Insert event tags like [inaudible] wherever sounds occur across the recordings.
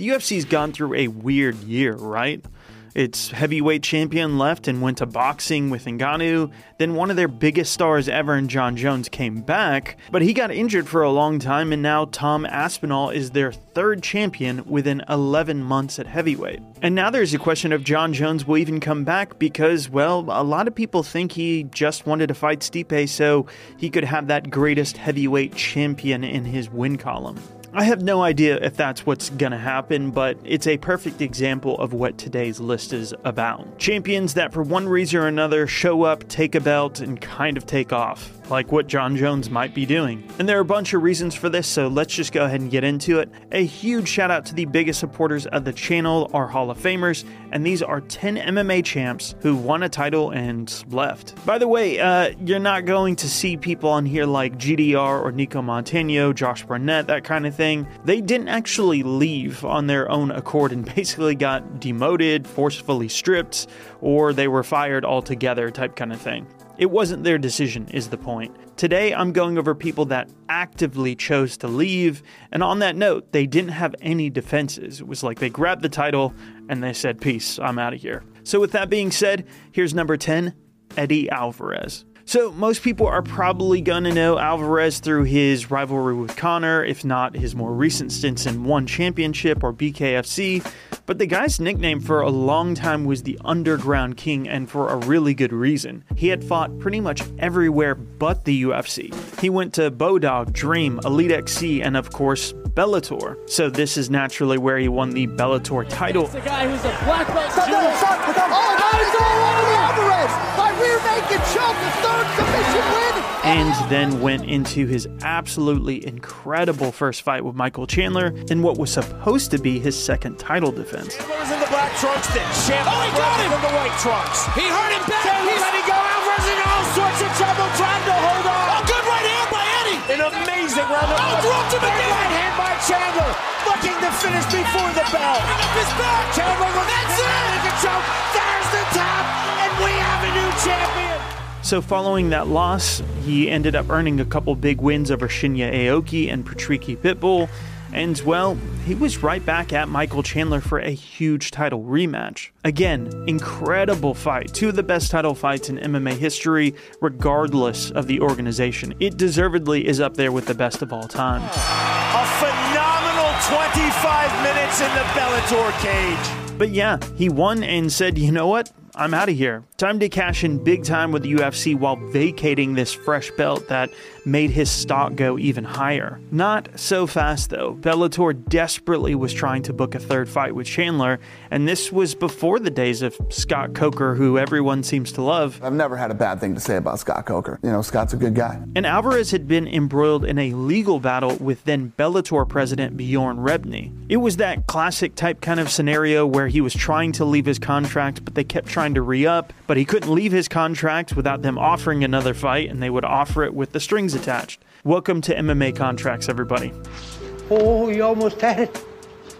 the UFC's gone through a weird year, right? Its heavyweight champion left and went to boxing with Ngannou. Then one of their biggest stars ever in Jon Jones came back, but he got injured for a long time, and now Tom Aspinall is their third champion within 11 months at heavyweight. And now there's a question of Jon Jones will even come back because, well, a lot of people think he just wanted to fight Stipe so he could have that greatest heavyweight champion in his win column. I have no idea if that's what's gonna happen, but it's a perfect example of what today's list is about. Champions that, for one reason or another, show up, take a belt, and kind of take off like what Jon Jones might be doing. And there are a bunch of reasons for this, so let's just go ahead and get into it. A huge shout out to the biggest supporters of the channel, our Hall of Famers, and these are 10 MMA champs who won a title and left. By the way, uh, you're not going to see people on here like GDR or Nicco Montaño, Josh Barnett, that kind of thing. They didn't actually leave on their own accord and [laughs] basically got demoted, forcefully stripped, or they were fired altogether, type kind of thing. It wasn't their decision, is the point. Today, I'm going over people that actively chose to leave, and on that note, they didn't have any defenses. It was like they grabbed the title and they said, Peace, I'm out of here. So, with that being said, here's number 10 Eddie Alvarez. So, most people are probably going to know Alvarez through his rivalry with Conor, if not his more recent stints in One Championship or BKFC. But the guy's nickname for a long time was the Underground King, and for a really good reason. He had fought pretty much everywhere but the UFC. He went to Bodog, Dream, Elite XC, and of course, Bellator. So, this is naturally where he won the Bellator title. the guy who's a black belt. Oh, Alvarez by rear naked choke, the third submission win. And then went into his absolutely incredible first fight with Michael Chandler in what was supposed to be his second title defense. Chandler's in the black trunks, then Chandler Oh, he got him! in the white trunks. He hurt him back. Chandler He's letting go. Alvarez in all sorts of trouble, trying to hold on. a good right hand by Eddie. An amazing round of Oh, dropped him again. right hand by Chandler, looking to finish before the bell. Bring up his back. Chandler looking That's to it. make choke. There's the top, and we have a new champion. So, following that loss, he ended up earning a couple big wins over Shinya Aoki and Patricky Pitbull. And, well, he was right back at Michael Chandler for a huge title rematch. Again, incredible fight. Two of the best title fights in MMA history, regardless of the organization. It deservedly is up there with the best of all time. A phenomenal 25 minutes in the Bellator cage. But yeah, he won and said, you know what? I'm out of here. Time to cash in big time with the UFC while vacating this fresh belt that made his stock go even higher. Not so fast though. Bellator desperately was trying to book a third fight with Chandler, and this was before the days of Scott Coker, who everyone seems to love. I've never had a bad thing to say about Scott Coker. You know, Scott's a good guy. And Alvarez had been embroiled in a legal battle with then Bellator president Bjorn Rebney. It was that classic type kind of scenario where he was trying to leave his contract, but they kept trying to re up, but he couldn't leave his contract without them offering another fight, and they would offer it with the strings attached. Welcome to MMA contracts, everybody. Oh, you almost had it.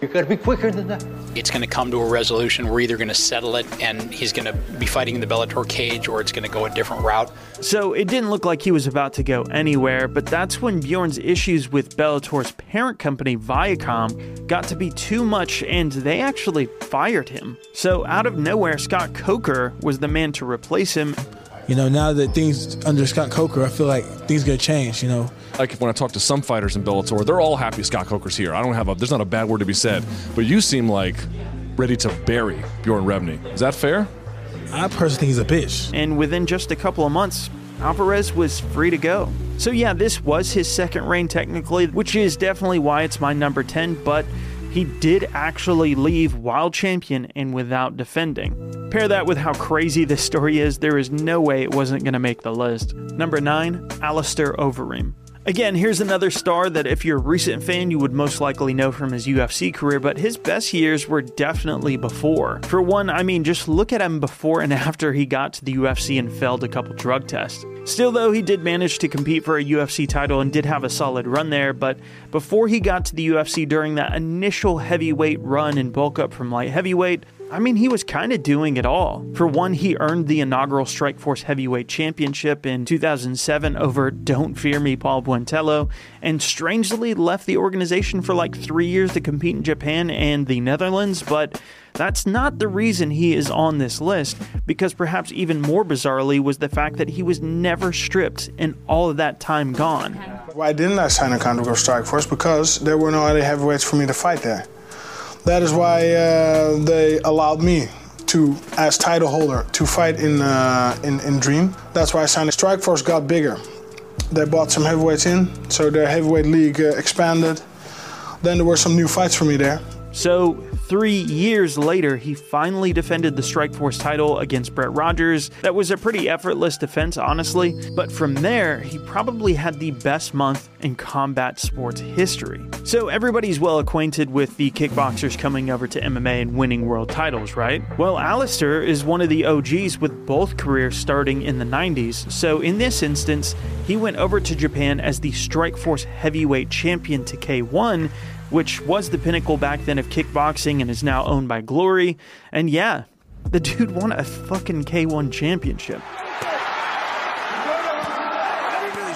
You gotta be quicker than that. it's going to come to a resolution. We're either going to settle it and he's going to be fighting in the Bellator cage or it's going to go a different route. So it didn't look like he was about to go anywhere, but that's when Bjorn's issues with Bellator's parent company, Viacom, got to be too much and they actually fired him. So out of nowhere, Scott Coker was the man to replace him. You know, now that things under Scott Coker, I feel like things gonna change. You know, like when I talk to some fighters in Bellator, they're all happy Scott Coker's here. I don't have a there's not a bad word to be said, but you seem like ready to bury Bjorn Rebney. Is that fair? I personally think he's a bitch. and within just a couple of months, Alvarez was free to go. So, yeah, this was his second reign technically, which is definitely why it's my number 10, but he did actually leave while champion and without defending. Pair that with how crazy this story is, there is no way it wasn't going to make the list. Number 9, Alistair Overeem. Again, here's another star that if you're a recent fan, you would most likely know from his UFC career, but his best years were definitely before. For one, I mean, just look at him before and [laughs] after he got to the UFC and failed a couple drug tests. Still, though, he did manage to compete for a UFC title and did have a solid run there, but before he got to the UFC during that initial heavyweight run and bulk up from light heavyweight, I mean, he was kind of doing it all. For one, he earned the inaugural Strikeforce Heavyweight Championship in 2007 over Don't Fear Me Paul Buentello, and strangely left the organization for like three years to compete in Japan and the Netherlands, but that's not the reason he is on this list, because perhaps even more bizarrely was the fact that he was never stripped and all of that time gone. Why didn't I sign a contract with Strikeforce? Because there were no other heavyweights for me to fight there. That is why uh, they allowed me to, as title holder, to fight in, uh, in, in Dream. That's why I signed. Strikeforce got bigger. They bought some heavyweights in, so their heavyweight league uh, expanded. Then there were some new fights for me there. So, three years later, he finally defended the Strikeforce title against Brett Rogers. That was a pretty effortless defense, honestly, but from there, he probably had the best month in combat sports history. So, everybody's well acquainted with the kickboxers coming over to MMA and winning world titles, right? Well, Alistair is one of the OGs with both careers starting in the 90s, so in this instance, he went over to Japan as the Strikeforce heavyweight champion to K1 which was the pinnacle back then of kickboxing and is now owned by Glory. And yeah, the dude won a fucking K1 championship.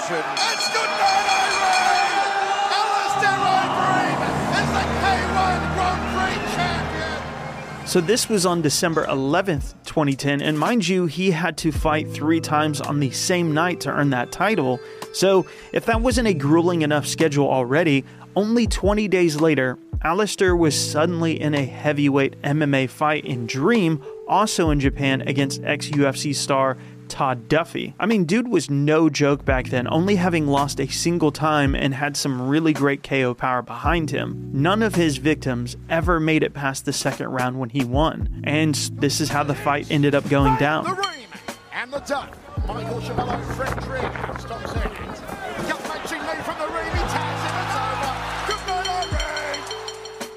It's good night, Irene! Alistair Overeem is the K1 Grand Prix champion! So this was on December 11th, 2010, and mind you, he had to fight three times on the same night to earn that title. So if that wasn't a grueling enough schedule already, only 20 days later, Alistair was suddenly in a heavyweight MMA fight in Dream, also in Japan, against ex UFC star Todd Duffy. I mean, dude was no joke back then, only having lost a single time and had some really great KO power behind him. None of his victims ever made it past the second round when he won. And this is how the fight ended up going down. The and the Duck. Michael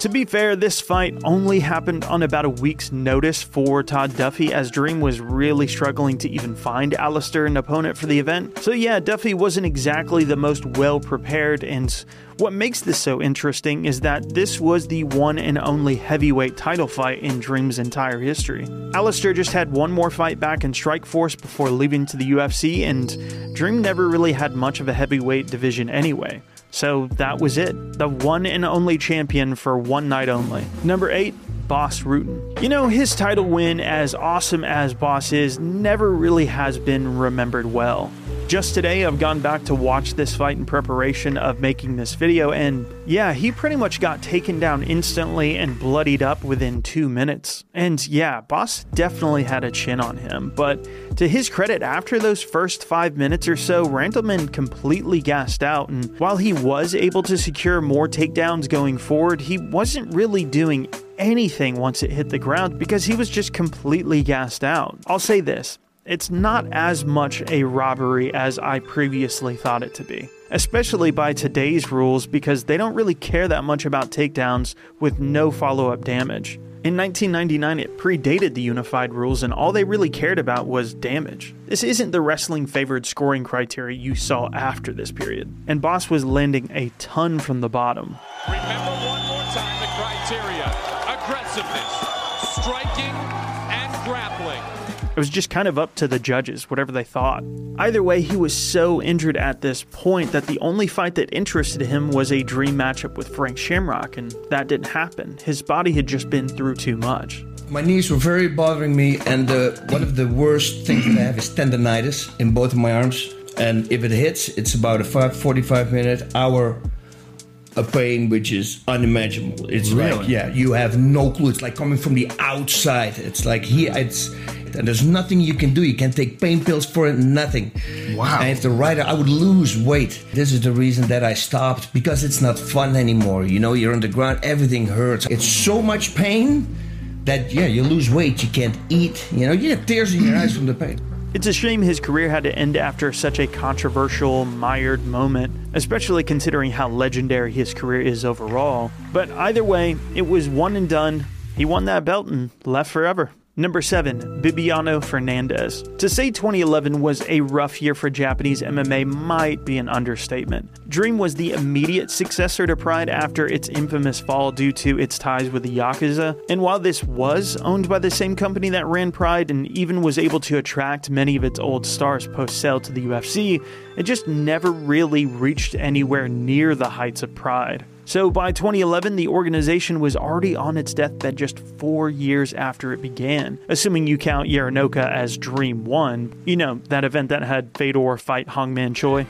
To be fair, this fight only happened on about a week's notice for Todd Duffy, as Dream was really struggling to even find Alistair an opponent for the event. So, yeah, Duffy wasn't exactly the most well prepared, and what makes this so interesting is that this was the one and only heavyweight title fight in Dream's entire history. Alistair just had one more fight back in Strikeforce before leaving to the UFC, and Dream never really had much of a heavyweight division anyway. So that was it. The one and only champion for one night only. Number 8, Bas Rutten. You know, his title win, as awesome as Bas is, never really has been remembered well. Just today, I've gone back to watch this fight in preparation of making this video, and yeah, he pretty much got taken down instantly and bloodied up within two minutes. And yeah, Bas definitely had a chin on him, but to his credit, after those first five minutes or so, Randleman completely gassed out, and while he was able to secure more takedowns going forward, he wasn't really doing anything once it hit the ground because he was just completely gassed out. I'll say this it's not as much a robbery as I previously thought it to be, especially by today's rules because they don't really care that much about takedowns with no follow up damage. In 1999, it predated the unified rules, and all they really cared about was damage. This isn't the wrestling favored scoring criteria you saw after this period, and Bas was landing a ton from the bottom. Remember one more time the criteria aggressiveness, striking. It was just kind of up to the judges, whatever they thought. Either way, he was so injured at this point that the only fight that interested him was a dream matchup with Frank Shamrock, and that didn't happen. His body had just been through too much. My knees were very bothering me, and uh, one of the worst things that I have is tendonitis in both of my arms. And if it hits, it's about a five, 45 minute, hour a pain which is unimaginable. It's Really? like, yeah, you have no clue. It's like coming from the outside. It's like here, it's, and there's nothing you can do. You can take pain pills for it, nothing. Wow. And if the writer, I would lose weight. This is the reason that I stopped because it's not fun anymore. You know, you're on the ground, everything hurts. It's so much pain that, yeah, you lose weight, you can't eat. You know, you have tears in your eyes from the pain. It's a shame his career had to end after such a controversial, mired moment, especially considering how legendary his career is overall. But either way, it was one and done. He won that belt and left forever. Number 7, Bibiano Fernandes. To say 2011 was a rough year for Japanese MMA might be an understatement. Dream was the immediate successor to Pride after its infamous fall due to its ties with the Yakuza, and while this was owned by the same company that ran Pride and even was able to attract many of its old stars post sale to the UFC, it just never really reached anywhere near the heights of Pride. So by 2011, the organization was already on its deathbed just four years after it began, assuming you count Yarennoka as Dream 1. You know, that event that had Fedor fight Hongman Choi.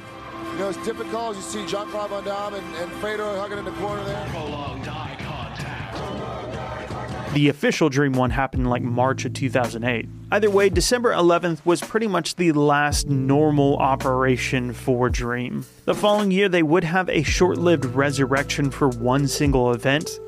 You know, it's difficult. You see Jean-Claude Van Damme and, and Fedor hugging in the corner there. The official Dream 1 happened in like March of 2008. Either way, December 11th was pretty much the last normal operation for Dream. The following year, they would have a short lived resurrection for one single event.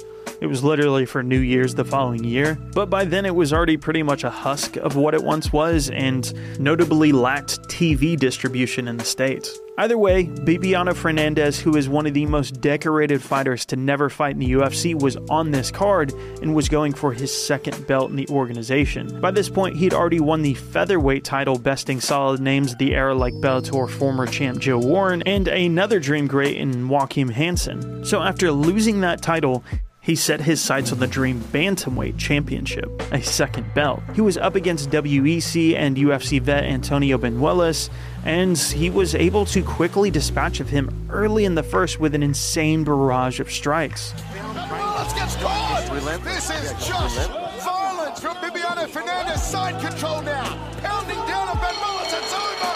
It was literally for New Year's the following year, but by then it was already pretty much a husk of what it once was and notably lacked TV distribution in the States. Either way, Bibiano Fernandes, who is one of the most decorated fighters to never fight in the UFC, was on this card and was going for his second belt in the organization. By this point, he'd already won the featherweight title, besting solid names of the era like Bellator former champ Joe Warren and another dream great in Joachim Hansen. So after losing that title, he set his sights on the Dream Bantamweight Championship, a second belt. He was up against WEC and UFC vet Antonio Banuelos, and he was able to quickly dispatch of him early in the first with an insane barrage of strikes. Banuelos gets caught! This is just violence from Bibiano Fernandes. Side control now. Pounding down on Banuelos. It's over.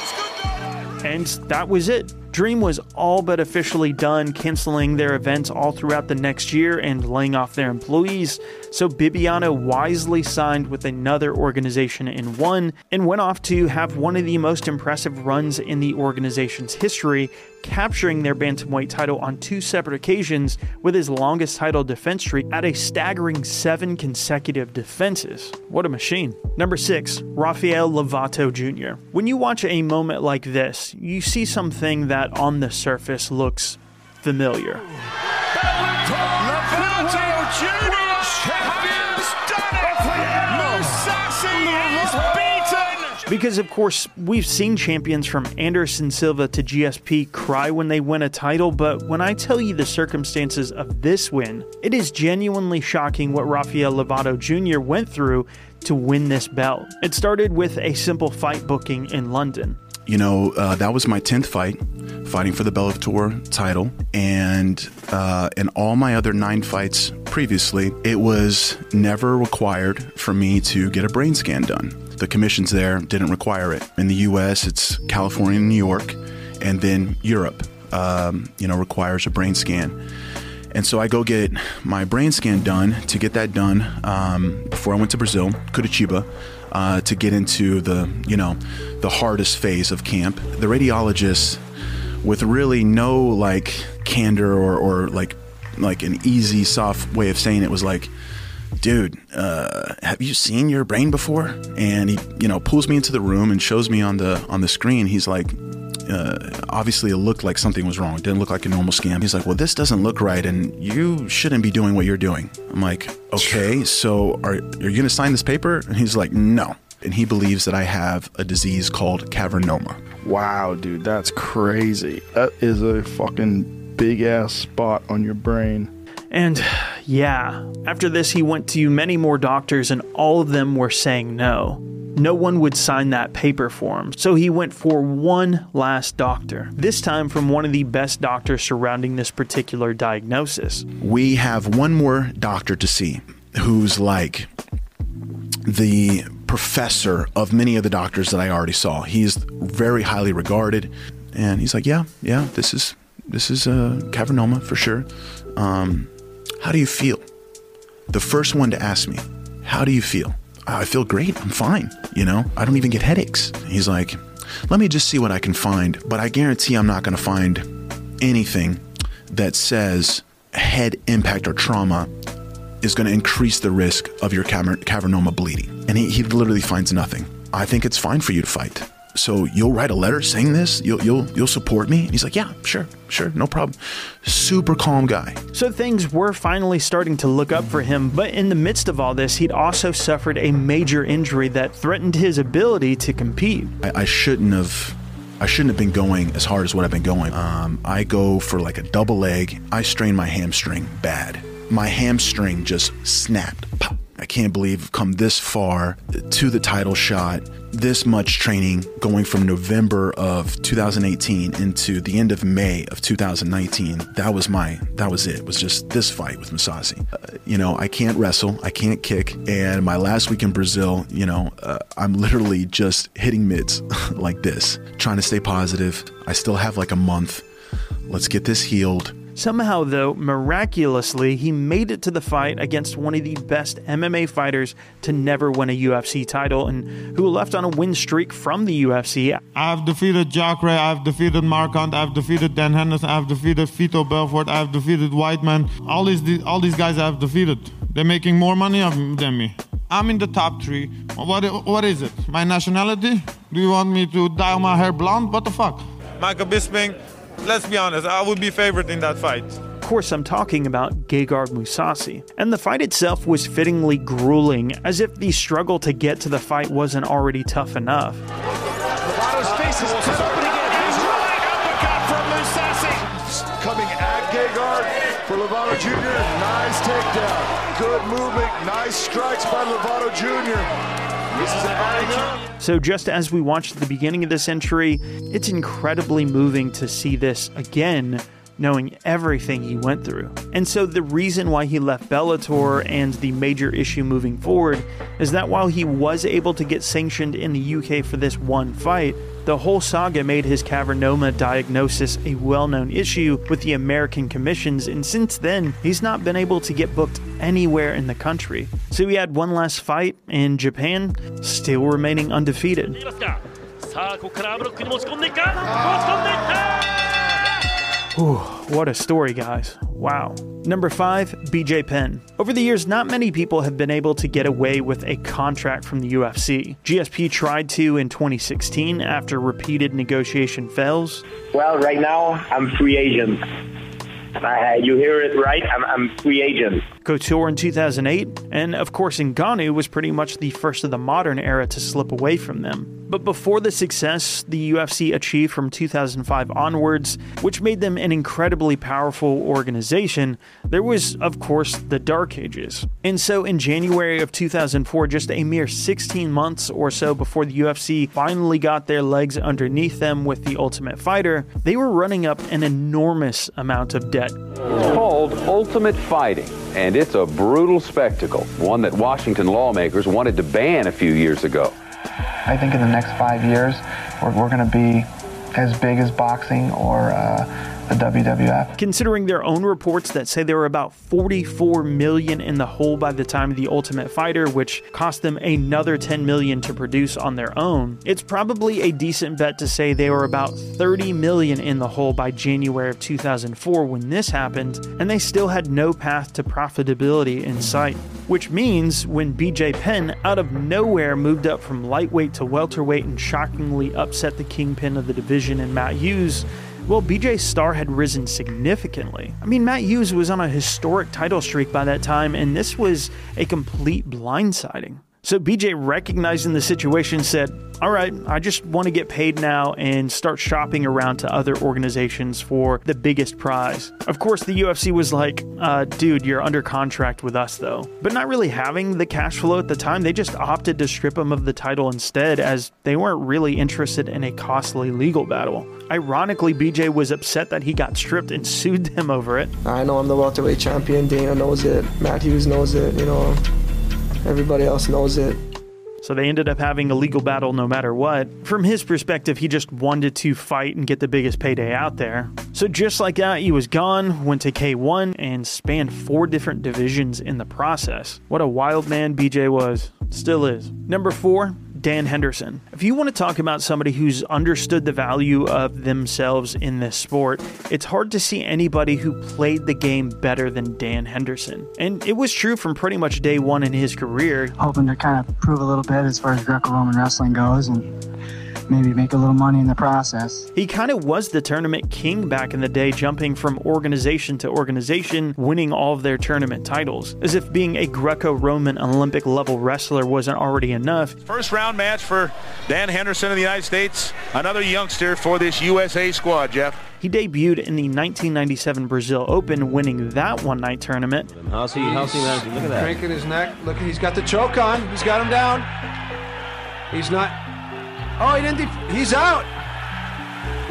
It's good And that was it. Dream was all but officially done, canceling their events all throughout the next year and laying off their employees. So Bibiano wisely signed with another organization in one and went off to have one of the most impressive runs in the organization's history, capturing their bantamweight title on two separate occasions with his longest title defense streak at a staggering seven consecutive defenses. What a machine. Number six, Rafael Lovato Jr. When you watch a moment like this, you see something that on the surface looks familiar. Because, of course, we've seen champions from Anderson Silva to GSP cry when they win a title, but when I tell you the circumstances of this win, it is genuinely shocking what Rafael Lovato Jr. went through to win this belt. It started with a simple fight booking in London. You know, uh, that was my 10th fight, fighting for the Bellator title. And uh, in all my other nine fights previously, it was never required for me to get a brain scan done. The commissions there didn't require it. In the US, it's California and New York, and then Europe, um, you know, requires a brain scan. And so I go get my brain scan done. To get that done, um, before I went to Brazil, Curitiba, uh, to get into the you know the hardest phase of camp. The radiologist, with really no like candor or, or like like an easy soft way of saying it, was like, "Dude, uh, have you seen your brain before?" And he you know pulls me into the room and shows me on the on the screen. He's like, uh, obviously it looked like something was wrong. It didn't look like a normal scam. He's like, well, this doesn't look right, and you shouldn't be doing what you're doing. I'm like, okay, so are, are you going to sign this paper? And he's like, no. And he believes that I have a disease called cavernoma. Wow, dude, that's crazy. That is a fucking big ass spot on your brain. And yeah, after this, he went to many more doctors, and all of them were saying no. No one would sign that paper for him, so he went for one last doctor, this time from one of the best doctors surrounding this particular diagnosis. We have one more doctor to see who's like the professor of many of the doctors that I already saw. He's very highly regarded, and he's like, "Yeah, yeah, this is this is a cavernoma for sure. Um, how do you feel?" The first one to ask me, "How do you feel?" I feel great. I'm fine. You know, I don't even get headaches. He's like, let me just see what I can find, but I guarantee I'm not going to find anything that says head impact or trauma is going to increase the risk of your caver- cavernoma bleeding. And he, he literally finds nothing. I think it's fine for you to fight. So you'll write a letter saying this? You'll you'll you'll support me?" And he's like, "Yeah, sure, sure, no problem." Super calm guy. So things were finally starting to look up for him, but in the midst of all this, he'd also suffered a major injury that threatened his ability to compete. I, I shouldn't have. I shouldn't have been going as hard as what I've been going. Um, I go for like a double leg. I strain my hamstring bad. My hamstring just snapped. Pop. I can't believe I've come this far to the title shot. This much training going from November of 2018 into the end of May of 2019. That was my, that was it. it was just this fight with Mousasi. Uh, you know, I can't wrestle, I can't kick. And my last week in Brazil, you know, uh, I'm literally just hitting mids [laughs] like this, trying to stay positive. I still have like a month. Let's get this healed. Somehow, though, miraculously, he made it to the fight against one of the best MMA fighters to never win a UFC title and who left on a win streak from the UFC. I've defeated Jacare, I've defeated Mark Hunt, I've defeated Dan Henderson, I've defeated Vitor Belfort, I've defeated Weidman. All these, all these guys I've defeated. They're making more money than me. I'm in the top three. What, what is it? My nationality? Do you want me to dye my hair blonde? What the fuck? Michael Bisping, let's be honest, I would be favored in that fight. Of course, I'm talking about Gegard Mousasi. And the fight itself was fittingly grueling, as if the struggle to get to the fight wasn't already tough enough. Lovato's face is cut open again. He's right uppercut from Mousasi. Coming at Gegard for Lovato Jr. Nice takedown. Good movement. Nice strikes by Lovato Jr. So, just as we watched the beginning of this entry, it's incredibly moving to see this again, knowing everything he went through. And so, the reason why he left Bellator and the major issue moving forward is that while he was able to get sanctioned in the UK for this one fight, the whole saga made his cavernoma diagnosis a well known issue with the American commissions, and since then, he's not been able to get booked anywhere in the country. So he had one last fight in Japan, still remaining undefeated. What a story, guys. Wow. Number five, BJ Penn. Over the years, not many people have been able to get away with a contract from the UFC. GSP tried to in 2016 after repeated negotiation fails. Well, right now, I'm free agent. Uh, you hear it right? I'm, I'm free agent. Couture in 2008, and of course, Ngannou was pretty much the first of the modern era to slip away from them. But before the success the UFC achieved from 2005 onwards, which made them an incredibly powerful organization, there was, of course, the Dark Ages. And so in January of 2004, just a mere 16 months or so before the UFC finally got their legs underneath them with The Ultimate Fighter, they were running up an enormous amount of debt. It's called Ultimate Fighting, and it's a brutal spectacle, one that Washington lawmakers wanted to ban a few years ago. I think in the next five years, we're, we're going to be as big as boxing or uh, the WWF. Considering their own reports that say they were about 44 million in the hole by the time of the Ultimate Fighter, which cost them another 10 million to produce on their own, it's probably a decent bet to say they were about 30 million in the hole by January of 2004 when this happened, and they still had no path to profitability in sight. Which means when BJ Penn out of nowhere moved up from lightweight to welterweight and shockingly upset the kingpin of the division in Matt Hughes, well, BJ's star had risen significantly. I mean, Matt Hughes was on a historic title streak by that time, and this was a complete blindsiding. So BJ, recognizing the situation, said, All right, I just want to get paid now and start shopping around to other organizations for the biggest prize. Of course, the UFC was like, uh, Dude, you're under contract with us, though. But not really having the cash flow at the time, they just opted to strip him of the title instead, as they weren't really interested in a costly legal battle. Ironically, BJ was upset that he got stripped and sued them over it. I know I'm the welterweight champion. Dana knows it. Matt Hughes knows it. You know, everybody else knows it. So they ended up having a legal battle no matter what. From his perspective, he just wanted to fight and get the biggest payday out there. So just like that, he was gone, went to K1, and spanned four different divisions in the process. What a wild man BJ was. Still is. Number four, Dan Henderson. If you want to talk about somebody who's understood the value of themselves in this sport, it's hard to see anybody who played the game better than Dan Henderson. And it was true from pretty much day one in his career. Hoping to kind of prove a little bit as far as Greco Roman wrestling goes and maybe make a little money in the process. He kind of was the tournament king back in the day, jumping from organization to organization, winning all of their tournament titles. As if being a Greco Roman Olympic level wrestler wasn't already enough. First round match for Dan Henderson of the United States, another youngster for this USA squad, Jeff. He debuted in the 1997 Brazil Open, winning that one night tournament. How's he? How's he managing? Look at that. Cranking his neck. Look, he's got the choke on. He's got him down. He's not. Oh, he didn't. Def- he's out.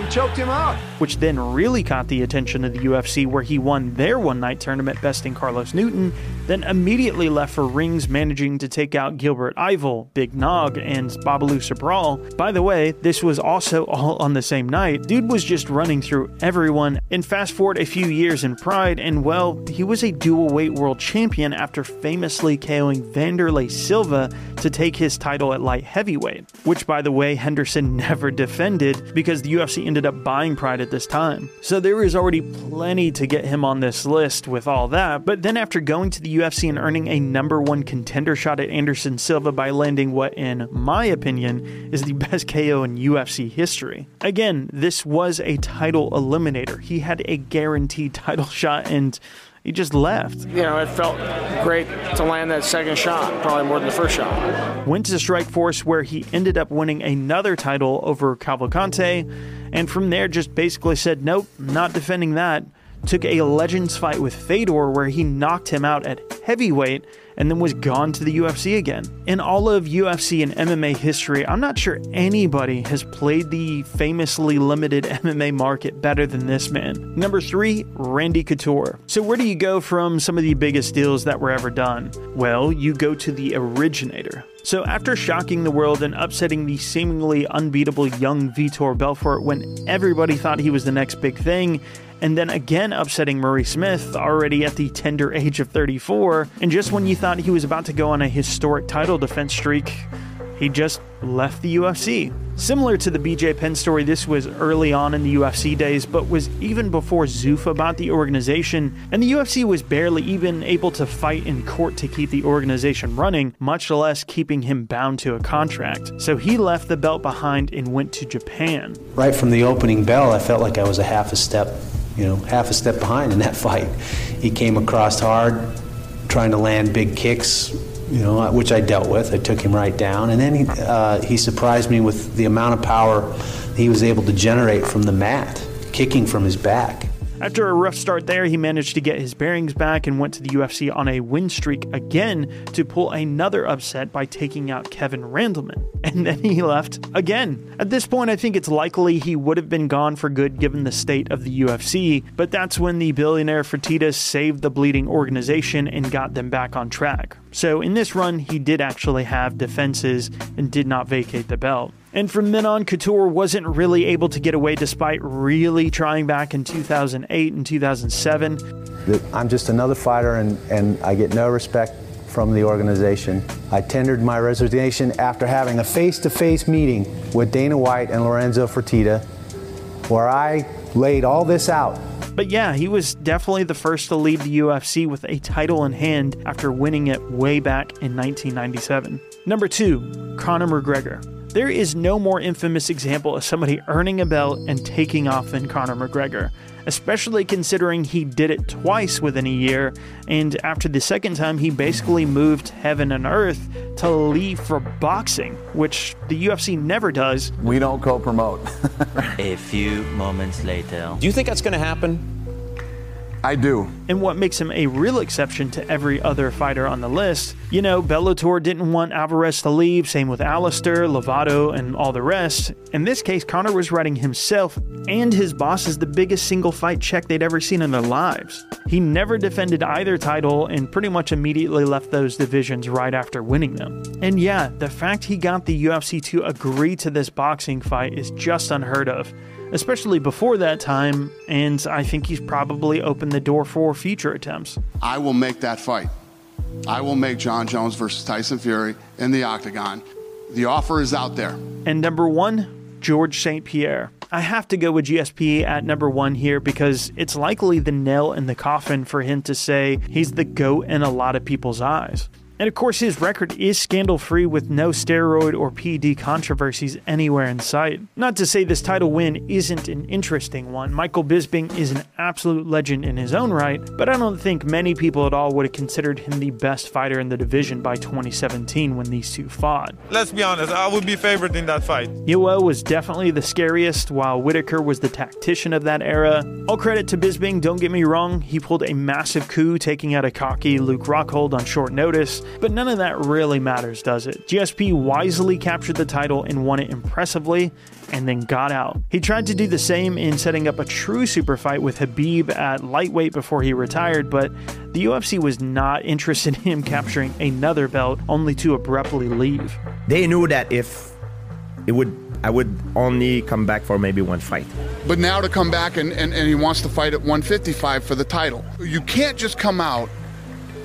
He choked him out. Which then really caught the attention of the UFC, where he won their one night tournament, besting Carlos Newton, then immediately left for rings, managing to take out Gilbert Yvel, Big Nog, and Babalu Sobral. By the way, this was also all on the same night. Dude was just running through everyone. And fast forward a few years in Pride, and well, he was a dual weight world champion after famously KOing Wanderlei Silva to take his title at light heavyweight, which, by the way, Henderson [laughs] never defended because the UFC ended up buying Pride at this time. So there was already plenty to get him on this list with all that. But then after going to the UFC and earning a number one contender shot at Anderson Silva by landing what, in my opinion, is the [laughs] best KO in UFC history. Again, this was a title eliminator. He had a guaranteed title [laughs] shot and he just left. You know, it felt great to land that second shot, probably more than the first shot. Went to Strikeforce where he ended up winning another title over Cavalcante, and from there just basically said, nope, not defending that. Took a Legends fight with Fedor where he knocked him out at heavyweight and then was gone to the UFC again. In all of UFC and MMA history, I'm not sure anybody has played the famously limited [laughs] MMA market better than this man. Number three, Randy Couture. So, where do you go from some of the biggest deals that were ever done? Well, you go to the originator. So, after shocking the world and upsetting the seemingly unbeatable young Vitor Belfort when everybody thought he was the next big thing, and then again upsetting Maurice Smith, already at the tender age of 34, and just when you thought he was about to go on a historic title defense streak, he just left the UFC. Similar to the BJ Penn story, this was early on in the UFC days, but was even before Zuffa bought the organization, and the UFC was barely even able to fight in court to keep the organization running, much less keeping him bound to a contract. So he left the belt behind and went to Japan. Right from the opening bell, I felt like I was a half a step, you know, half a step behind in that [laughs] fight. He came across hard, trying to land big kicks, you know, which I dealt with. I took him right down, and then he, uh, he surprised me with the amount of power he was able to generate from the mat, kicking from his back. After a rough start there, he managed to get his bearings back and went to the UFC on a win streak again to pull another upset by taking out Kevin Randleman. [laughs] And then he left again. At this point, I think it's likely he would have been gone for good given the state of the UFC, but that's when the billionaire Fertittas saved the bleeding organization and got them back on track. So in this run, he did actually have defenses and did not vacate the belt. And from then on, Couture wasn't really able to get away despite really trying back in 2008 and 2007. I'm just another fighter and, and I get no respect from the organization. I tendered my resignation after having a face to face meeting with Dana White and Lorenzo Fertitta, where I laid all this out but yeah, he was definitely the first to leave the UFC with a title in hand after winning it way back in 1997. Number two, Conor McGregor. There is no more infamous example of somebody earning a belt and taking off than Conor McGregor, especially considering he did it twice within a year, and after the second time, he basically moved heaven and earth to leave for boxing, which the UFC never does. We don't co promote. [laughs] a few moments later. Do you think that's going to happen? I do. And what makes him a real exception to every other fighter on the list, you know, Bellator didn't want Alvarez to leave, same with Alistair, Lovato, and all the rest. In this case, Conor was writing himself and his bosses the biggest single fight check they'd ever seen in their lives. He never defended either title and pretty much immediately left those divisions right after winning them. And yeah, the fact he got the UFC to agree to this boxing fight is just unheard of especially before that time, and I think he's probably opened the door for future attempts. I will make that fight. I will make Jon Jones versus Tyson Fury in the octagon. The offer is out there. And number one, George St. Pierre. I have to go with GSP at number one here because it's likely the nail in the coffin for him to say he's the GOAT in a lot of people's eyes. And of course, his record is scandal free with no steroid or PD controversies anywhere in sight. Not to say this title win isn't an interesting one. Michael Bisping is an absolute legend in his own right, but I don't think many people at all would have considered him the best fighter in the division by 2017 when these two fought. Let's be honest, I would be favored in that fight. Yoel was definitely the scariest, while Whittaker was the tactician of that era. All credit to Bisping, don't get me wrong, he pulled a massive coup taking out a cocky Luke Rockhold on short notice, but none of that really matters, does it? GSP wisely captured the title and won it impressively, and then got out. He tried to do the same in setting up a true super fight with Khabib at lightweight before he retired, but the UFC was not [laughs] interested in him capturing another belt, only to abruptly leave. They knew that if it would, I would only come back for maybe one fight. But now to come back and, and, and he wants to fight at 155 for the title. You can't just come out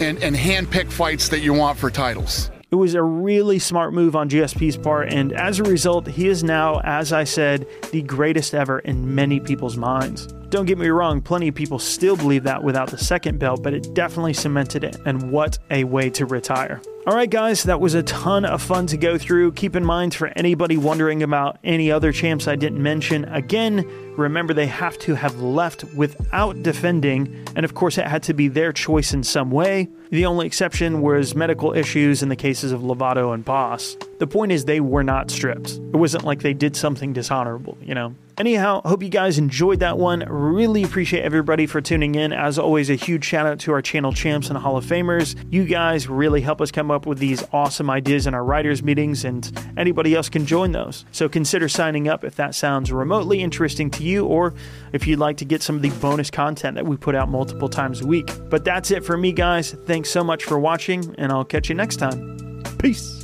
and, and handpick fights that you want for titles. It was a really smart move on GSP's part, and as a result, he is now, as I said, the greatest ever in many people's minds. Don't get me wrong, plenty of people still believe that without the second belt, but it definitely cemented it, and what a way to retire. Alright, guys, that was a ton of fun to go through. Keep in mind for anybody wondering about any other champs I didn't mention, again, remember they have to have left without defending, and of course, it had to be their choice in some way. The only exception was medical issues in the cases of Lovato and Bas. The point is, they were not stripped. It wasn't like they did something dishonorable, you know? Anyhow, hope you guys enjoyed that one. Really appreciate everybody for tuning in. As always, a huge shout out to our channel champs and Hall of Famers. You guys really help us come up with these awesome ideas in our writers' meetings, and anybody else can join those. So consider signing up if that sounds remotely interesting to you, or if you'd like to get some of the bonus content that we put out multiple times a week. But that's it for me, guys. Thanks so much for watching, and I'll catch you next time. Peace.